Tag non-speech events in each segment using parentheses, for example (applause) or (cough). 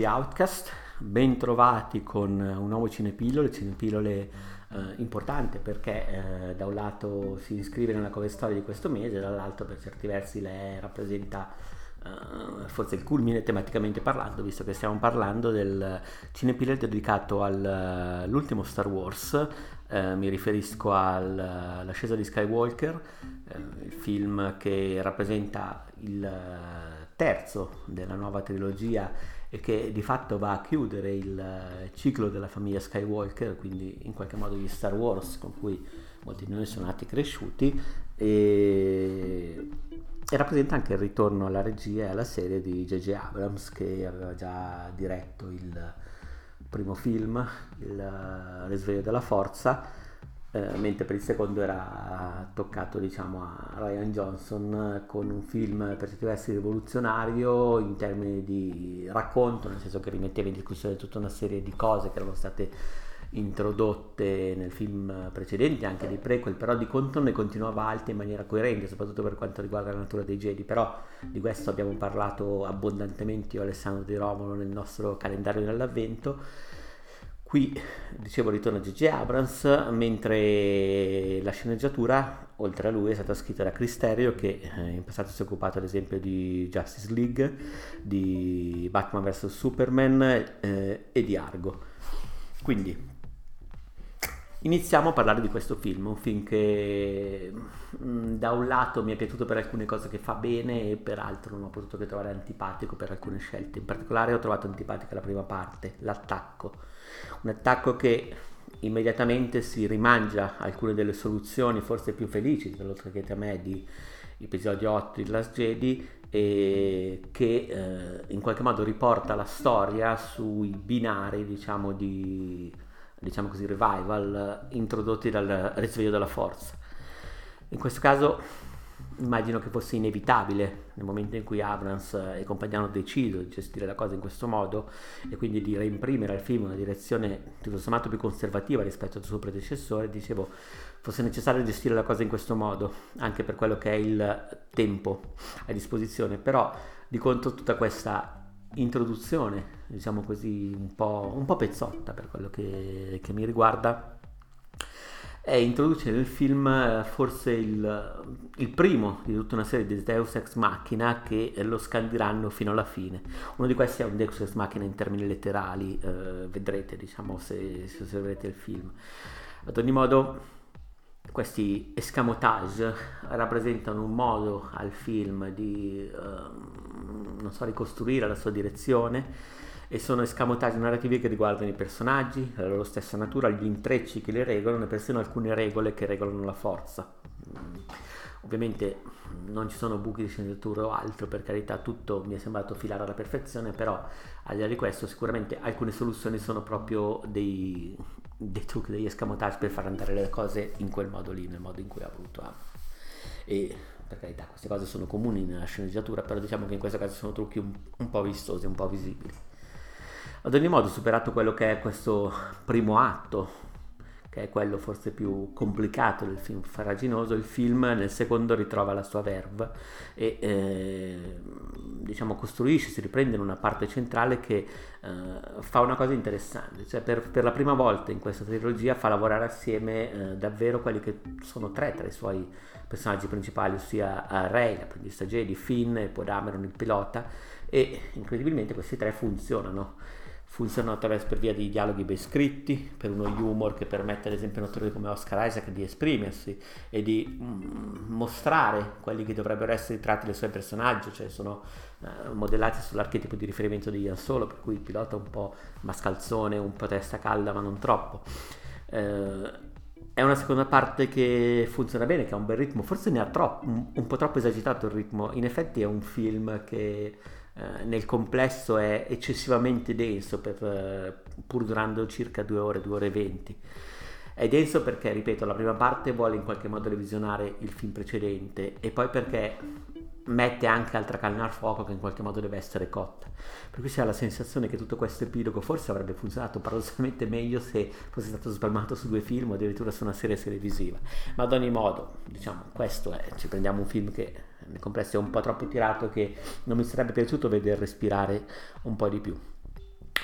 di Outcast, ben trovati con un nuovo Cinepillole, Cinepillole eh, importante perché eh, da un lato si iscrive nella cover story di questo mese, dall'altro per certi versi lei rappresenta eh, forse il culmine tematicamente parlando, visto che stiamo parlando del Cinepillole dedicato all'ultimo Star Wars, eh, mi riferisco all'ascesa di Skywalker, eh, il film che rappresenta il terzo della nuova trilogia e che di fatto va a chiudere il eh, ciclo della famiglia Skywalker, quindi in qualche modo gli Star Wars con cui molti di noi sono nati e cresciuti e, e rappresenta anche il ritorno alla regia e alla serie di J.J. Abrams che aveva già diretto il primo film, il Risveglio della Forza eh, mentre per il secondo era toccato diciamo, a Ryan Johnson con un film per certi versi rivoluzionario in termini di racconto, nel senso che rimetteva in discussione tutta una serie di cose che erano state introdotte nel film precedente, anche dei prequel, però di contro ne continuava alta in maniera coerente, soprattutto per quanto riguarda la natura dei Jedi, però di questo abbiamo parlato abbondantemente io Alessandro Di Romolo nel nostro calendario dell'avvento Qui, dicevo, ritorna Gigi Abrams, mentre la sceneggiatura, oltre a lui, è stata scritta da Chris Terrio, che eh, in passato si è occupato ad esempio di Justice League, di Batman vs. Superman eh, e di Argo. Quindi, iniziamo a parlare di questo film, un film che mm, da un lato mi è piaciuto per alcune cose che fa bene e per altro non ho potuto che trovare antipatico per alcune scelte. In particolare ho trovato antipatica la prima parte, l'attacco un attacco che immediatamente si rimangia alcune delle soluzioni forse più felici, lo chiedete a me, di episodio 8 di Last Jedi e che eh, in qualche modo riporta la storia sui binari diciamo di diciamo così revival introdotti dal risveglio della forza. In questo caso immagino che fosse inevitabile nel momento in cui Abrams e compagni decidono di gestire la cosa in questo modo e quindi di reimprimere al film una direzione tutto sommato più conservativa rispetto al suo predecessore, dicevo fosse necessario gestire la cosa in questo modo, anche per quello che è il tempo a disposizione, però di contro tutta questa introduzione, diciamo così, un po', un po pezzotta per quello che, che mi riguarda, e introduce nel film eh, forse il, il, primo di tutta una serie di Deus Ex Machina che lo scandiranno fino alla fine. Uno di questi è un Deus Ex Machina in termini letterali, eh, vedrete diciamo se, se osserverete il film. Ad ogni modo questi escamotage rappresentano un modo al film di non so, ricostruire la sua direzione e sono escamotaggi narrativi che riguardano i personaggi, la loro stessa natura, gli intrecci che li regolano e persino alcune regole che regolano la forza. Mm. Ovviamente non ci sono buchi di sceneggiatura o altro, per carità, tutto mi è sembrato filare alla perfezione, però al di là di questo sicuramente alcune soluzioni sono proprio dei, dei trucchi, degli escamotage per far andare le cose in quel modo lì, nel modo in cui ha voluto Amo. E per carità, queste cose sono comuni nella sceneggiatura, però diciamo che in questo caso sono trucchi un, un po' vistosi, un po' visibili. Ad ogni modo, superato quello che è questo primo atto, che è quello forse più complicato del film faraginoso, il film nel secondo ritrova la sua verve e eh, diciamo costruisce, si riprende in una parte centrale che eh, fa una cosa interessante, cioè per, per, la prima volta in questa trilogia fa lavorare assieme eh, davvero quelli che sono tre tra i suoi personaggi principali, ossia uh, Rey, l'apprendista Jedi, Finn e poi Dameron, il pilota, e incredibilmente questi tre funzionano funzionano attraverso per via di dialoghi ben scritti, per uno humor che permette ad esempio a un attore come Oscar Isaac di esprimersi e di mm, mostrare quelli che dovrebbero essere i tratti dei suoi personaggi, cioè sono uh, modellati sull'archetipo di riferimento di Ian Solo, per cui il pilota è un po' mascalzone, un po' testa calda ma non troppo. Uh, è una seconda parte che funziona bene, che ha un bel ritmo, forse ne ha troppo, un po' troppo esagitato il ritmo, in effetti è un film che eh, nel complesso è eccessivamente denso per, eh, pur durando circa due ore, due ore e venti. È denso perché, ripeto, la prima parte vuole in qualche modo revisionare il film precedente e poi perché mette anche altra carne al fuoco che in qualche modo deve essere cotta. Per cui si ha la sensazione che tutto questo epilogo forse avrebbe funzionato paradossalmente meglio se fosse stato spalmato su due film o addirittura su una serie televisiva. Ma ad ogni modo, diciamo, questo è, ci prendiamo un film che nel complesso è un po' troppo tirato che non mi sarebbe piaciuto vedere respirare un po' di più.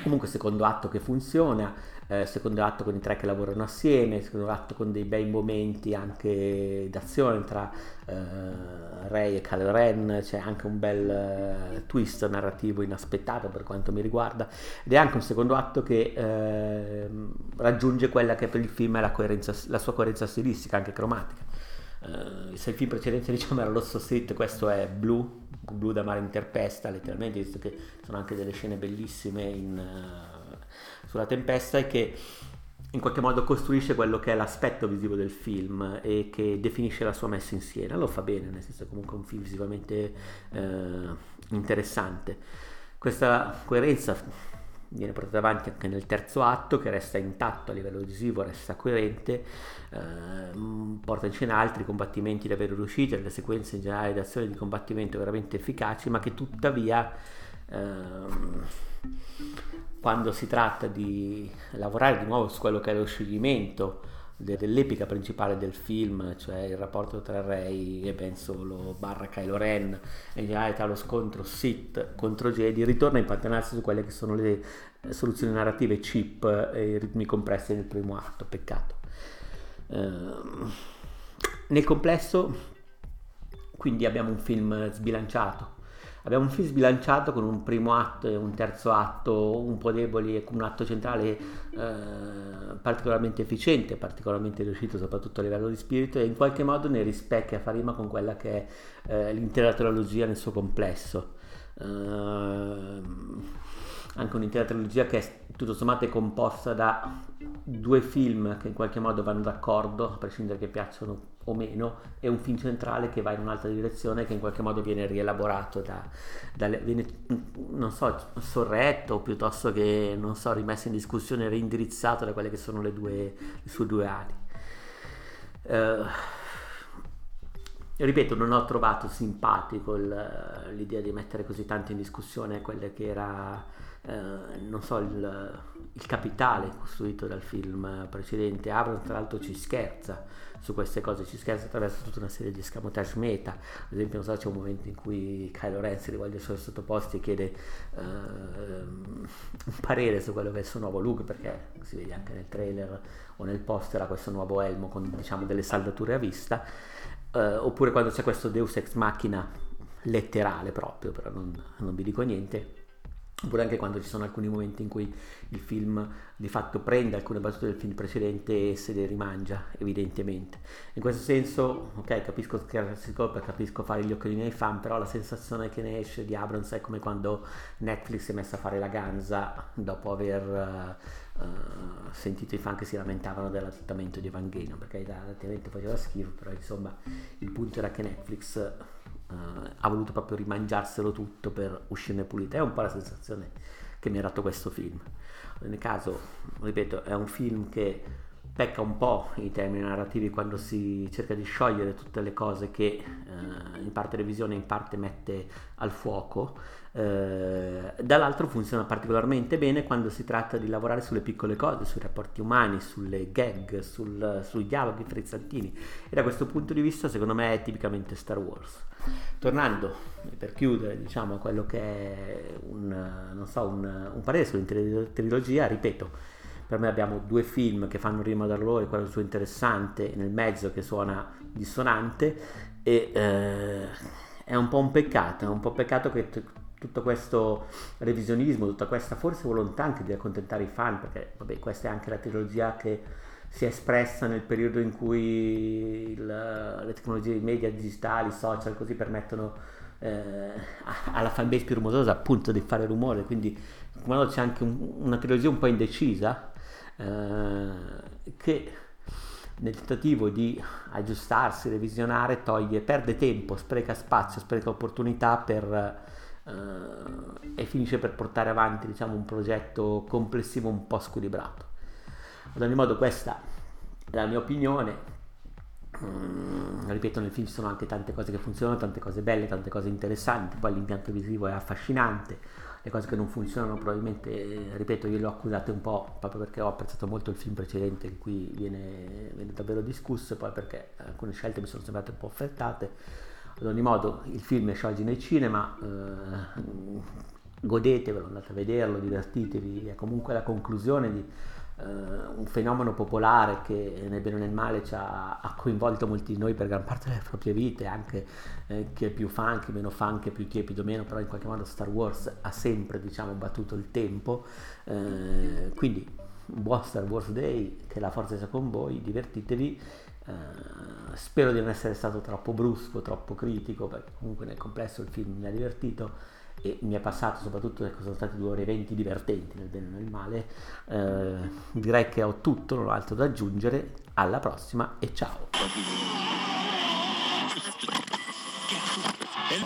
Comunque secondo atto che funziona, eh, secondo atto con i tre che lavorano assieme, secondo atto con dei bei momenti anche d'azione tra eh, Ray e Kylo Ren, c'è anche un bel eh, twist narrativo inaspettato per quanto mi riguarda ed è anche un secondo atto che ehm, raggiunge quella che per il film è la, la sua coerenza stilistica, anche cromatica. Uh, se il film precedente (laughs) diciamo era rosso street, questo è blu, blu da mare interpesta, letteralmente, visto che sono anche delle scene bellissime in, uh, sulla tempesta e che in qualche modo costruisce quello che è l'aspetto visivo del film e che definisce la sua messa in scena. Lo fa bene, nel senso è comunque un film visivamente uh, interessante. Questa coerenza viene portata avanti anche nel terzo atto che resta intatto a livello visivo, resta coerente, eh, porta in scena altri combattimenti davvero riusciti, delle sequenze in generale di azioni di combattimento veramente efficaci, ma che tuttavia ehm, quando si tratta di lavorare di nuovo su quello che è lo scioglimento dell'epica principale del film, cioè il rapporto tra Rey e Ben Solo barra Kylo Ren e in generale tra lo scontro Sith contro Jedi, ritorna a impantanarsi su quelle che sono le soluzioni narrative cheap e i ritmi compressi del primo atto, peccato. Uh, nel complesso, quindi abbiamo un film sbilanciato, Abbiamo un film sbilanciato con un primo atto e un terzo atto un po' deboli e con un atto centrale eh, particolarmente efficiente, particolarmente riuscito soprattutto a livello di spirito e in qualche modo ne rispecchia, fa rima con quella che è eh, l'intera trilogia nel suo complesso. Uh, anche un'intera trilogia che è tutto sommato è composta da due film che in qualche modo vanno d'accordo, a prescindere che piacciono o meno, e un film centrale che va in un'altra direzione che in qualche modo viene rielaborato, da, da, viene, non so, sorretto piuttosto che, non so, rimesso in discussione, reindirizzato da quelle che sono le, due, le sue due ali. Uh, ripeto, non ho trovato simpatico il, l'idea di mettere così tanto in discussione quelle che era eh, non so, il, il, capitale costruito dal film precedente. Abrams tra l'altro ci scherza su queste cose, ci scherza attraverso tutta una serie di escamotage meta. Ad esempio, non so, c'è un momento in cui Kylo Ren si rivolge ai suoi sottoposti e chiede uh, un parere su quello che è il suo nuovo look, perché si vede anche nel trailer o nel poster ha questo nuovo elmo con diciamo delle saldature a vista. Uh, oppure quando c'è questo Deus ex machina letterale proprio, però non, non vi dico niente oppure anche quando ci sono alcuni momenti in cui il film di fatto prende alcune battute del film precedente e se le rimangia evidentemente. In questo senso ok capisco scherzi colpa capisco fare gli occhiolini ai fan però la sensazione che ne esce di Abrams è come quando Netflix si è messa a fare la ganza dopo aver uh, uh, sentito i fan che si lamentavano dell'adattamento di Evangelion perché l'adattamento faceva schifo però insomma il punto era che Netflix uh, ha voluto proprio rimangiarselo tutto per uscirne pulita. È un po' la sensazione che mi ha dato questo film. Nel caso, ripeto, è un film che pecca un po' in termini narrativi quando si cerca di sciogliere tutte le cose che eh, in parte revisione in parte mette al fuoco. Eh, dall'altro funziona particolarmente bene quando si tratta di lavorare sulle piccole cose, sui rapporti umani, sulle gag, sul, sui dialoghi frizzantini e da questo punto di vista secondo me è tipicamente Star Wars. Tornando per chiudere diciamo a quello che è un, so, un, un parere sull'intera trilogia, ripeto, per me abbiamo due film che fanno rima da loro, quello suo interessante nel mezzo che suona dissonante e eh, è un po' un peccato, è un po' un peccato che t- tutto questo revisionismo, tutta questa forse volontà anche di accontentare i fan, perché vabbè, questa è anche la trilogia che si è espressa nel periodo in cui il, le tecnologie di media digitali, social, così permettono eh, alla fanbase più rumosa appunto di fare rumore, quindi come c'è anche un, una trilogia un po' indecisa eh, che nel tentativo di aggiustarsi, revisionare, toglie, perde tempo, spreca spazio, spreca opportunità per, eh, e finisce per portare avanti diciamo, un progetto complessivo un po' squilibrato. Ad ogni modo questa è la mia opinione, Mm, ripeto, nel film ci sono anche tante cose che funzionano, tante cose belle, tante cose interessanti, poi l'impianto visivo è affascinante, le cose che non funzionano probabilmente, ripeto, io le ho accusate un po' proprio perché ho apprezzato molto il film precedente in cui viene, viene davvero discusso e poi perché alcune scelte mi sono sembrate un po' affrettate. Ad ogni modo, il film esce oggi nei cinema, eh, godetevelo, andate a vederlo, divertitevi, è comunque la conclusione di un fenomeno popolare che nel bene o nel male ha, ha, coinvolto molti di noi per gran parte delle proprie vite, anche eh, chi è più funky, meno funky, più tiepido, meno, però in qualche modo Star Wars ha sempre diciamo, battuto il tempo, uh, quindi buon Star Wars Day, che la forza sia con voi, divertitevi. Uh, spero di non essere stato troppo brusco, troppo critico, perché comunque nel complesso il film mi ha divertito e mi è passato soprattutto che sono stati due ore eventi divertenti nel bene e nel male. Eh, direi che ho tutto, non ho altro da aggiungere. Alla prossima e ciao!